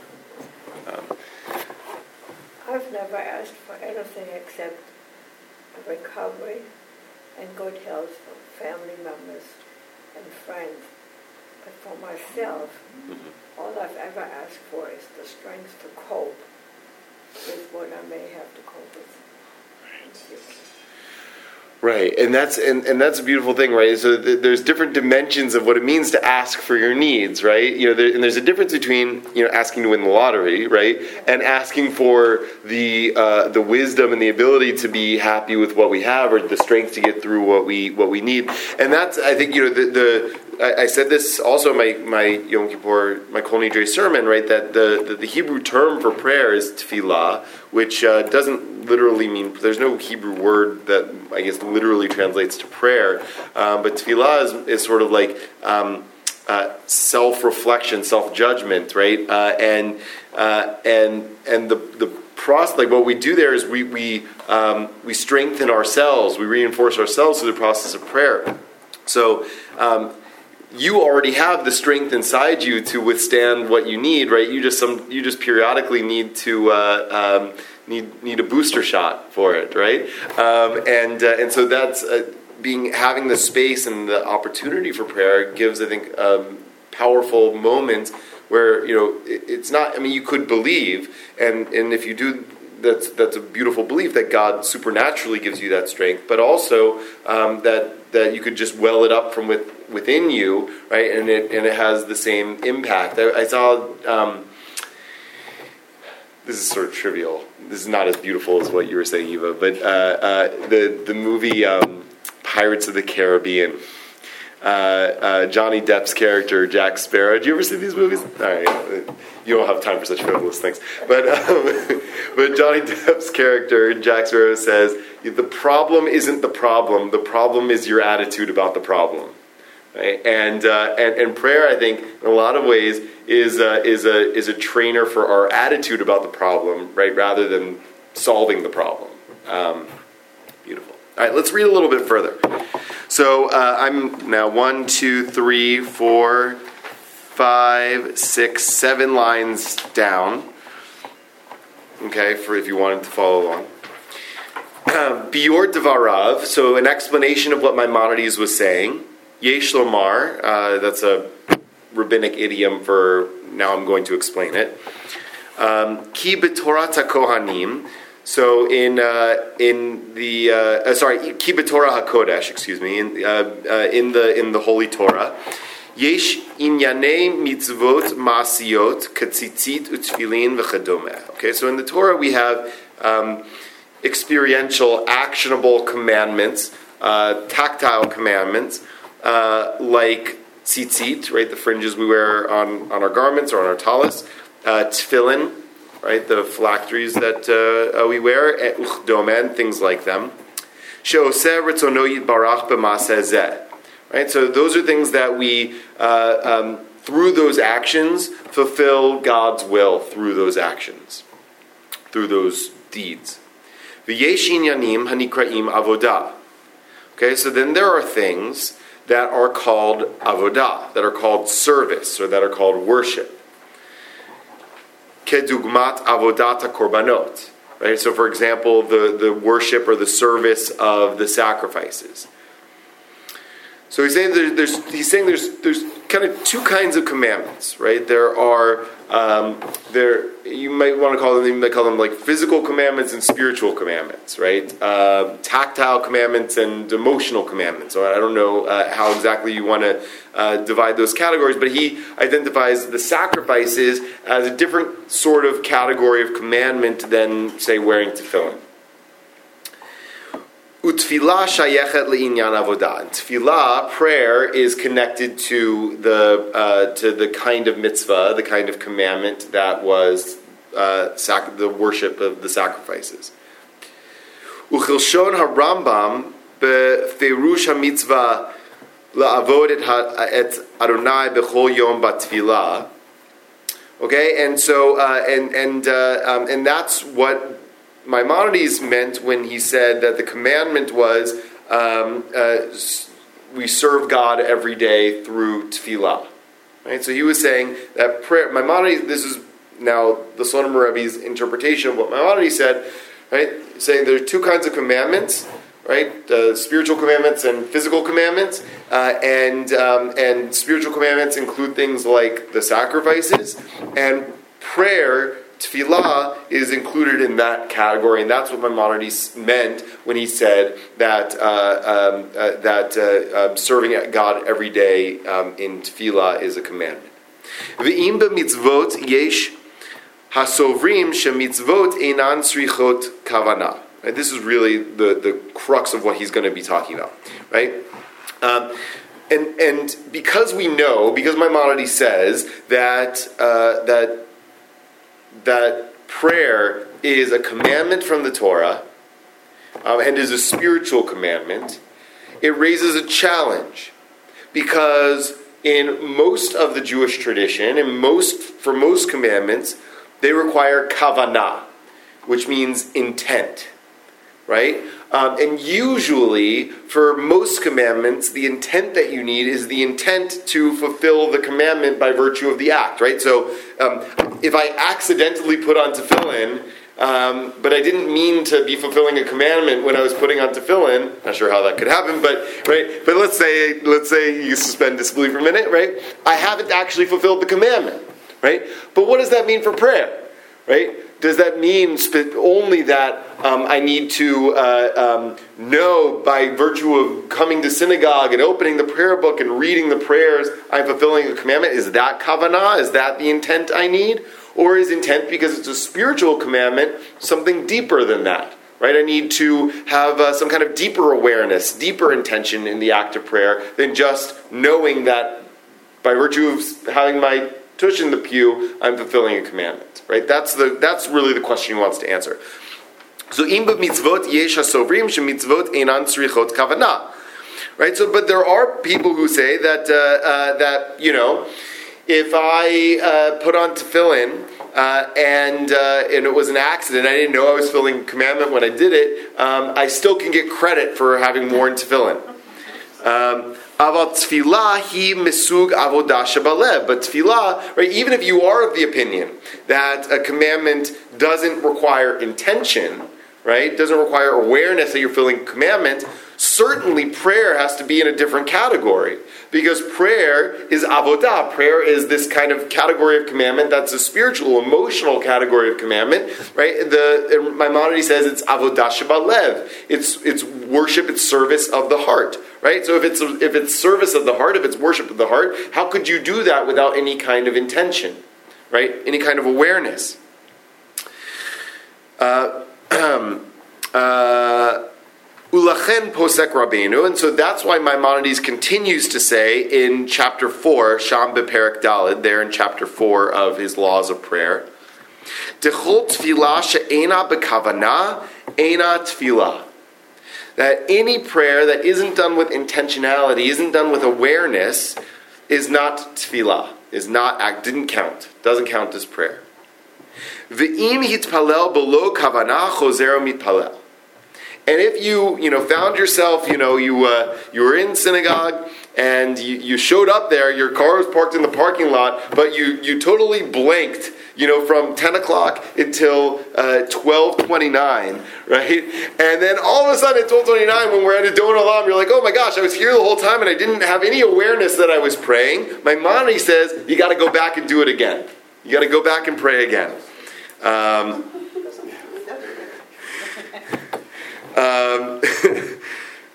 I've never asked for anything except recovery and good health for family members and friends. But for myself, all I've ever asked for is the strength to cope with what I may have to cope with. future. Right, and that's and, and that's a beautiful thing, right? So th- there's different dimensions of what it means to ask for your needs, right? You know, there, and there's a difference between you know asking to win the lottery, right, and asking for the uh, the wisdom and the ability to be happy with what we have, or the strength to get through what we what we need. And that's I think you know the, the I, said this also in my my Yom Kippur my Kol Nidre sermon, right? That the, the the Hebrew term for prayer is tefillah, which uh, doesn't literally mean there's no Hebrew word that I guess literally translates to prayer, um, but tefillah is, is sort of like um, uh, self-reflection, self-judgment, right? Uh, and uh, and and the the process, like what we do there is we we um, we strengthen ourselves, we reinforce ourselves through the process of prayer. So. Um, you already have the strength inside you to withstand what you need, right? You just some you just periodically need to uh, um, need need a booster shot for it, right? Um, and uh, and so that's uh, being having the space and the opportunity for prayer gives, I think, um, powerful moments where you know it, it's not. I mean, you could believe, and and if you do. That's that's a beautiful belief that God supernaturally gives you that strength, but also um, that that you could just well it up from with, within you, right? And it and it has the same impact. I, I saw. Um, this is sort of trivial. This is not as beautiful as what you were saying, Eva. But uh, uh, the the movie um, Pirates of the Caribbean. Uh, uh, Johnny Depp's character Jack Sparrow. Do you ever see these movies? All right, you don't have time for such frivolous things. But um, but Johnny Depp's character Jack Sparrow says the problem isn't the problem. The problem is your attitude about the problem. Right? And, uh, and and prayer, I think, in a lot of ways, is uh, is a is a trainer for our attitude about the problem, right? Rather than solving the problem. Um, beautiful. All right, let's read a little bit further. So uh, I'm now one, two, three, four, five, six, seven lines down. Okay, for if you wanted to follow along. Bior Devarav, so an explanation of what Maimonides was saying. Yesh Lomar, uh, that's a rabbinic idiom for now I'm going to explain it. Um, Ki b'Torah Kohanim, so in uh, in the uh, uh, sorry Ki b'Torah Hakodesh, excuse me, in, uh, uh, in the in the Holy Torah. Yesh inyanei mitzvot masiot katzitzit utfilin v'chadome. Okay, so in the Torah we have um, experiential, actionable commandments, uh, tactile commandments, uh, like tzitzit, right, the fringes we wear on, on our garments or on our talis, uh, tefillin, right, the phylacteries that uh, uh, we wear, and uchdomen, things like them. Right, so those are things that we, uh, um, through those actions, fulfill God's will through those actions, through those deeds. Okay, so then there are things that are called avodah, that are called service, or that are called worship. Kedugmat avodata korbanot. Right, so for example, the, the worship or the service of the sacrifices. So he's saying there's, there's he's saying there's there's kind of two kinds of commandments, right? There are um, there you might want to call them you might call them like physical commandments and spiritual commandments, right? Uh, tactile commandments and emotional commandments. So I don't know uh, how exactly you want to uh, divide those categories, but he identifies the sacrifices as a different sort of category of commandment than say wearing tefillin. Utfilah shayechet le'inyan avodah. Tfilah, prayer, is connected to the uh, to the kind of mitzvah, the kind of commandment that was uh, sac- the worship of the sacrifices. Uchilshon harambam beferush hamitzvah la'avod et Adonai bechol yom batfilah. Okay, and so uh, and and uh, um, and that's what Maimonides meant when he said that the commandment was um, uh, we serve God every day through tefillah. Right? So he was saying that prayer. Maimonides. This is now the Slonim Rebbe's interpretation of what Maimonides said. Right, saying there are two kinds of commandments. Right, uh, spiritual commandments and physical commandments, uh, and um, and spiritual commandments include things like the sacrifices and prayer tefillah is included in that category, and that's what Maimonides meant when he said that uh, um, uh, that uh, um, serving God every day um, in tefillah is a commandment. V'im b'mitzvot yesh hasovrim shemitzvot einan srichot kavana. Right? This is really the, the crux of what he's going to be talking about, right? Um, and and because we know, because Maimonides says that uh, that that prayer is a commandment from the Torah um, and is a spiritual commandment, it raises a challenge because in most of the Jewish tradition, and most for most commandments, they require kavanah, which means intent, right? Um, and usually, for most commandments, the intent that you need is the intent to fulfill the commandment by virtue of the act, right? So, um, if I accidentally put on tefillin, um, but I didn't mean to be fulfilling a commandment when I was putting on tefillin. Not sure how that could happen, but right. But let's say let's say you suspend disbelief for a minute, right? I haven't actually fulfilled the commandment, right? But what does that mean for prayer, right? Does that mean only that um, I need to uh, um, know by virtue of coming to synagogue and opening the prayer book and reading the prayers, I'm fulfilling a commandment? Is that kavanah? Is that the intent I need? Or is intent, because it's a spiritual commandment, something deeper than that? Right? I need to have uh, some kind of deeper awareness, deeper intention in the act of prayer than just knowing that by virtue of having my tush in the pew, I'm fulfilling a commandment. Right? That's the that's really the question he wants to answer. So im mitzvot yesh hasovrim shemitzvot einan tzrichot kavanah. Right? So, but there are people who say that uh, uh, that you know, if I uh, put on to tefillin uh, and uh, and it was an accident, I didn't know I was fulfilling commandment when I did it. Um, I still can get credit for having worn tefillin. Um, Aval tefillah he misug avodah shabalev. But tefillah, right? Even if you are of the opinion that a commandment doesn't require intention, right? Doesn't require awareness that you're filling commandment. Certainly, prayer has to be in a different category because prayer is avodah. Prayer is this kind of category of commandment that's a spiritual, emotional category of commandment, right? The Maimonides says it's avodah shabalev. It's it's worship, it's service of the heart, right? So if it's if it's service of the heart, if it's worship of the heart, how could you do that without any kind of intention, right? Any kind of awareness. Uh, uh, Ulachen posek Rabbeinu, and so that's why Maimonides continues to say in chapter 4, Sham beperik Dalid, there in chapter 4 of his laws of prayer, Dechol tefillah she'ena bekavana, ena tefillah. That any prayer that isn't done with intentionality, isn't done with awareness, is not tefillah, is not, didn't count, doesn't count as prayer. V'im hitpalel below kavana chozer mitpalel. And if you, you know, found yourself, you know, you uh, you were in synagogue and you, you showed up there, your car was parked in the parking lot, but you you totally blanked you know, from 10 o'clock until uh, 12:29, right? And then all of a sudden at 12:29, when we're at Adon Olam, you're like, oh my gosh, I was here the whole time and I didn't have any awareness that I was praying. My Maimonides says you got to go back and do it again. You got to go back and pray again. Um, um,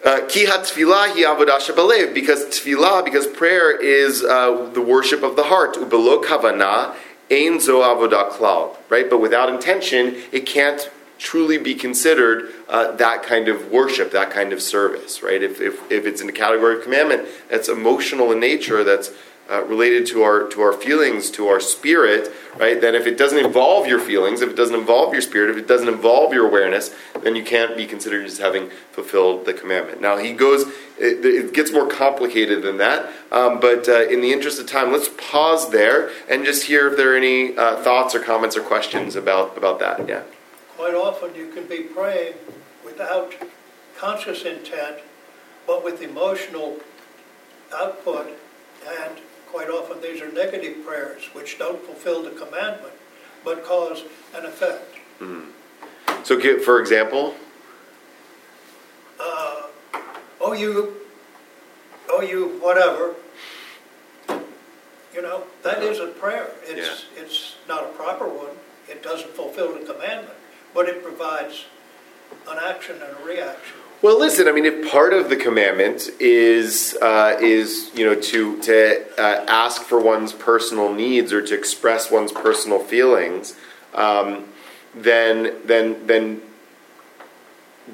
Uh, ki tefillah avodah because tefillah, because prayer is uh, the worship of the heart. Ubelo kavana ein zo avodah klal, right? But without intention, it can't truly be considered uh, that kind of worship, that kind of service, right? If, if, if it's in the category of commandment that's emotional in nature, that's uh, related to our to our feelings, to our spirit, right? Then if it doesn't involve your feelings, if it doesn't involve your spirit, if it doesn't involve your awareness, then you can't be considered as having fulfilled the commandment. Now he goes; it, it gets more complicated than that. Um, but uh, in the interest of time, let's pause there and just hear if there are any uh, thoughts or comments or questions about about that. Yeah. Quite often, you can be praying without conscious intent, but with emotional output and Quite often, these are negative prayers which don't fulfill the commandment but cause an effect. Mm-hmm. So, for example, uh, oh, you, oh, you, whatever. You know, that is a prayer. It's, yeah. it's not a proper one. It doesn't fulfill the commandment, but it provides an action and a reaction. Well, listen. I mean, if part of the commandment is uh, is you know to to uh, ask for one's personal needs or to express one's personal feelings, um, then then then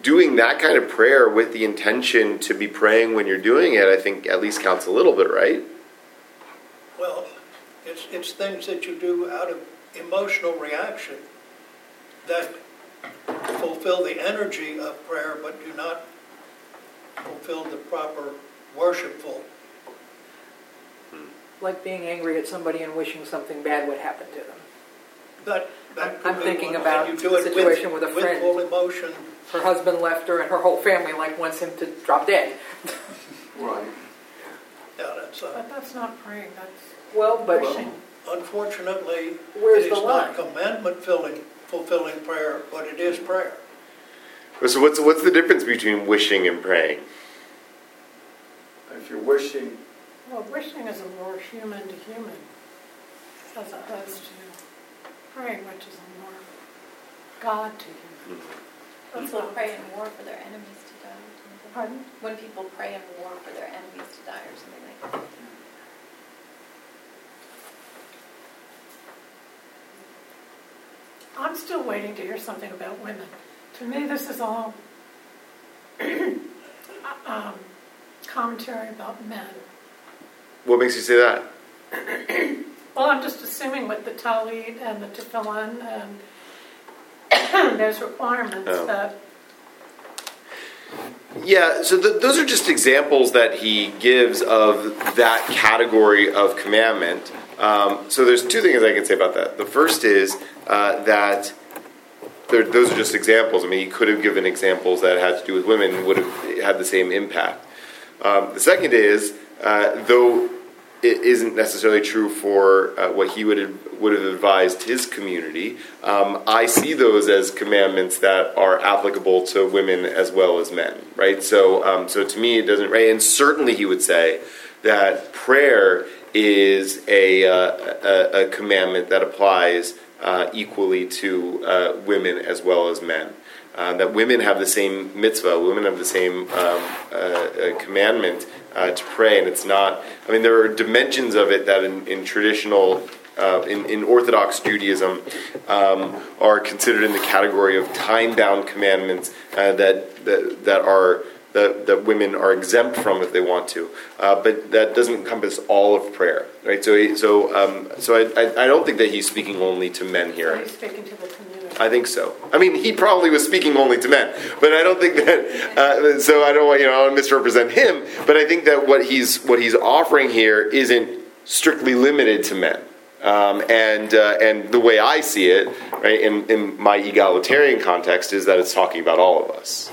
doing that kind of prayer with the intention to be praying when you're doing it, I think at least counts a little bit, right? Well, it's it's things that you do out of emotional reaction that fulfill the energy of prayer, but do not fulfill the proper worshipful. Like being angry at somebody and wishing something bad would happen to them. That, that I'm thinking about a situation with, with, a friend. With full emotion. Her husband left her, and her whole family like wants him to drop dead. right. Yeah, that's. Uh, but that's not praying. That's well, but wishing. unfortunately, Where's it is the not commandment filling fulfilling prayer, but it is prayer. So what's what's the difference between wishing and praying? If you're wishing, well, wishing is a more human to human, as opposed to praying, which is a more God to human. Mm-hmm. People pray in war for their enemies to die. Pardon? When people pray in war for their enemies to die, or something like that. I'm still waiting to hear something about women. To me, this is all um, commentary about men. What makes you say that? well, I'm just assuming with the talit and the tefillin and those requirements oh. that. Yeah, so the, those are just examples that he gives of that category of commandment. Um, so there's two things I can say about that. The first is uh, that those are just examples. I mean, he could have given examples that had to do with women would have had the same impact. Um, the second is, uh, though it isn't necessarily true for uh, what he would have, would have advised his community, um, I see those as commandments that are applicable to women as well as men. Right. So, um, so to me, it doesn't. Right. And certainly, he would say that prayer is a, uh, a, a commandment that applies uh, equally to uh, women as well as men. Uh, that women have the same mitzvah, women have the same um, uh, uh, commandment to pray, and it's not. I mean, there are dimensions of it that in, in traditional. In, in, Orthodox Judaism, um, are considered in the category of time-bound commandments that, that that are that, that women are exempt from if they want to. Uh, but that doesn't encompass all of prayer, right? So, he, so, um, so I, I, I, don't think that he's speaking only to men here. So he's speaking to the community. I think so. I mean, he probably was speaking only to men, but I don't think that. Uh, so I don't want you know I don't misrepresent him, but I think that what he's what he's offering here isn't strictly limited to men. Um, and uh, and the way I see it, right, in, in my egalitarian context, is that it's talking about all of us.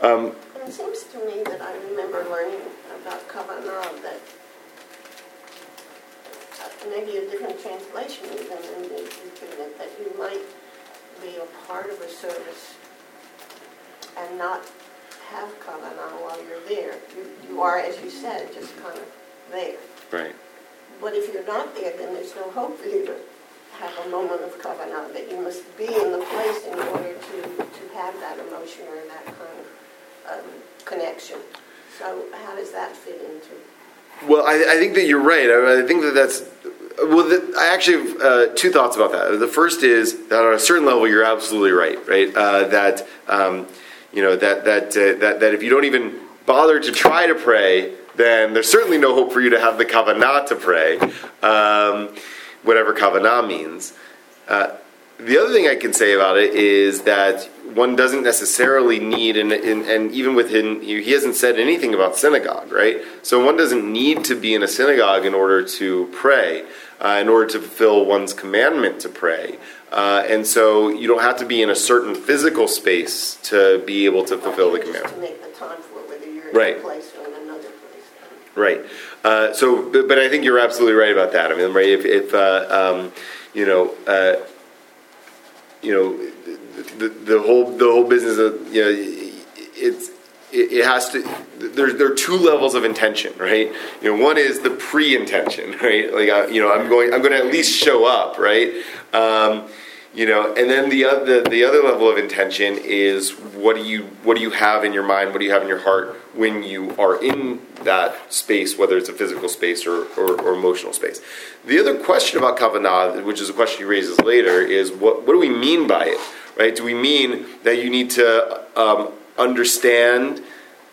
Um, it seems to me that I remember learning about Kavanah that maybe a different translation even, it's given it, that you might be a part of a service and not have kavanah while you're there. You, you are, as you said, just kind of there. Right. But if you're not there, then there's no hope for you to have a moment of kavanah, that you must be in the place in order to, to have that emotion or that kind of um, connection. So how does that fit into? Well, I, I think that you're right. I, I think that that's well. The, I actually have uh, two thoughts about that. The first is that on a certain level, you're absolutely right. Right. Uh, that um, you know that that uh, that that if you don't even bother to try to pray, then there's certainly no hope for you to have the kavanah to pray, um, whatever kavanah means. Uh, the other thing I can say about it is that one doesn't necessarily need, and, and, and even within, you he hasn't said anything about synagogue, right? So one doesn't need to be in a synagogue in order to pray, uh, in order to fulfill one's commandment to pray. Uh, and so you don't have to be in a certain physical space to be able to fulfill the commandment. To make the time for it, whether you're in Right. place or in another place. Right. Uh, so, but, but I think you're absolutely right about that. I mean, right? If, if uh, um, you know, uh, you know, the, whole the whole business of you know, it's it, it has to. There, there are two levels of intention, right? You know, one is the pre-intention, right? Like, I, you know, I'm going, I'm going to at least show up, right? Um, you know, and then the other the other level of intention is what do you what do you have in your mind? What do you have in your heart when you are in that space, whether it's a physical space or, or, or emotional space? The other question about kavanah, which is a question he raises later, is what what do we mean by it? Right? Do we mean that you need to um, understand?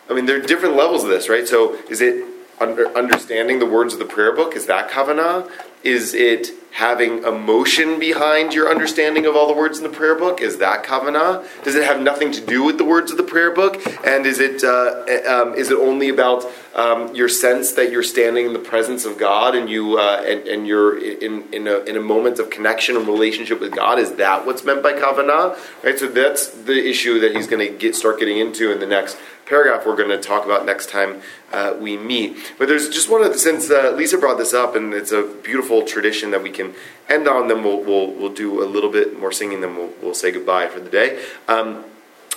I mean, there are different levels of this, right? So, is it under, understanding the words of the prayer book? Is that kavanah? Is it having emotion behind your understanding of all the words in the prayer book? Is that kavanah? Does it have nothing to do with the words of the prayer book? And is it uh, um, is it only about um, your sense that you're standing in the presence of God and you uh, and, and you're in in a, in a moment of connection and relationship with God? Is that what's meant by kavanah? Right. So that's the issue that he's going to get start getting into in the next paragraph we're going to talk about next time uh, we meet. But there's just one of the, since uh, Lisa brought this up, and it's a beautiful tradition that we can end on. Then we'll we'll, we'll do a little bit more singing. Then we'll we'll say goodbye for the day. Um,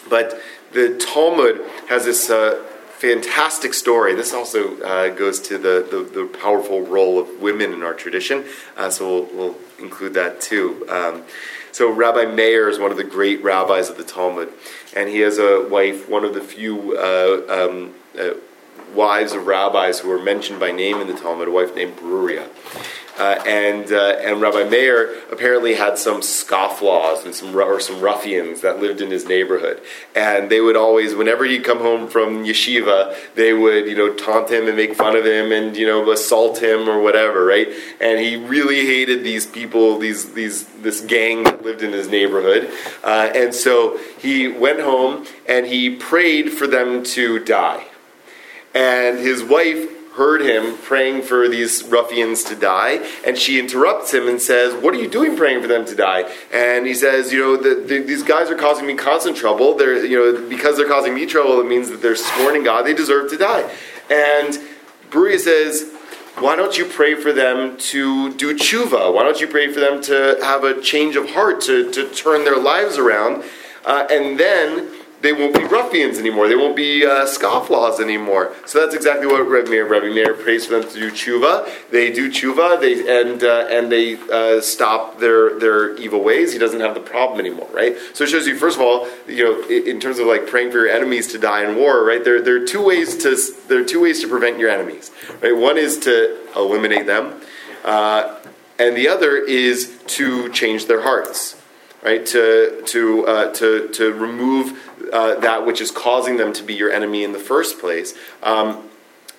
but the Talmud has this. Uh, Fantastic story. This also uh, goes to the, the, the, powerful role of women in our tradition, uh, so we'll, we'll, include that too. Um, so, Rabbi Meir is one of the great rabbis of the Talmud, and he has a wife, one of the few uh, um, uh, wives of rabbis who are mentioned by name in the Talmud, a wife named Bruria. Uh, and uh, and Rabbi Meir apparently had some scofflaws and some or some ruffians that lived in his neighborhood, and they would always, whenever he'd come home from yeshiva, they would you know taunt him and make fun of him and you know assault him or whatever, right? And he really hated these people, these these this gang that lived in his neighborhood, uh, and so he went home and he prayed for them to die, and his wife heard him praying for these ruffians to die, and she interrupts him and says, "What are you doing, praying for them to die?" And he says, "You know, the, the, these guys are causing me constant trouble. They're, you know, because they're causing me trouble, it means that they're scorning God. They deserve to die." And Bruria says. Why don't you pray for them to do tshuva? Why don't you pray for them to have a change of heart, to, to turn their lives around? Uh, and then they won't be ruffians anymore. They won't be uh, scofflaws anymore. So that's exactly what Rabbi Meir, Rabbi Meir prays for them to do tshuva. They do tshuva, they, and uh, and they uh, stop their their evil ways. He doesn't have the problem anymore, right? So it shows you, first of all, you know, in terms of like praying for your enemies to die in war, right? There, there are two ways to there are two ways to prevent your enemies, right? One is to eliminate them, uh, and the other is to change their hearts right? To to uh, to to remove uh, that which is causing them to be your enemy in the first place. Um,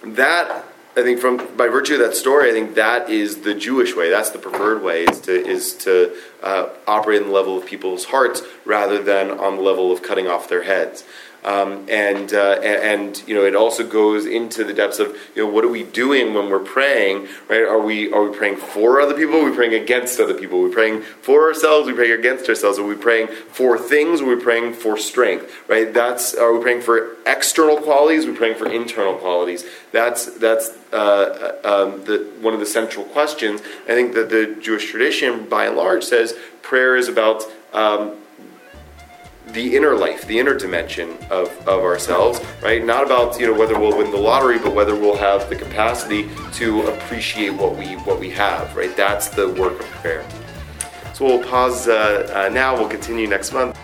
that I think from by virtue of that story, I think that is the Jewish way. That's the preferred way is to is to uh, operate in the level of people's hearts rather than on the level of cutting off their heads. Um, and, uh, and you know it also goes into the depths of you know what are we doing when we're praying right? Are we are we praying for other people? Are we praying against other people? Are we praying for ourselves? Are we praying against ourselves? Are we praying for things? Are we praying for strength right? That's are we praying for external qualities? Are we praying for internal qualities? That's that's uh, um, the, one of the central questions. I think that the Jewish tradition by and large says prayer is about um, the inner life, the inner dimension of, of ourselves, right? Not about you know whether we'll win the lottery, but whether we'll have the capacity to appreciate what we what we have, right? That's the work of prayer. So we'll pause uh, uh, now. We'll continue next month.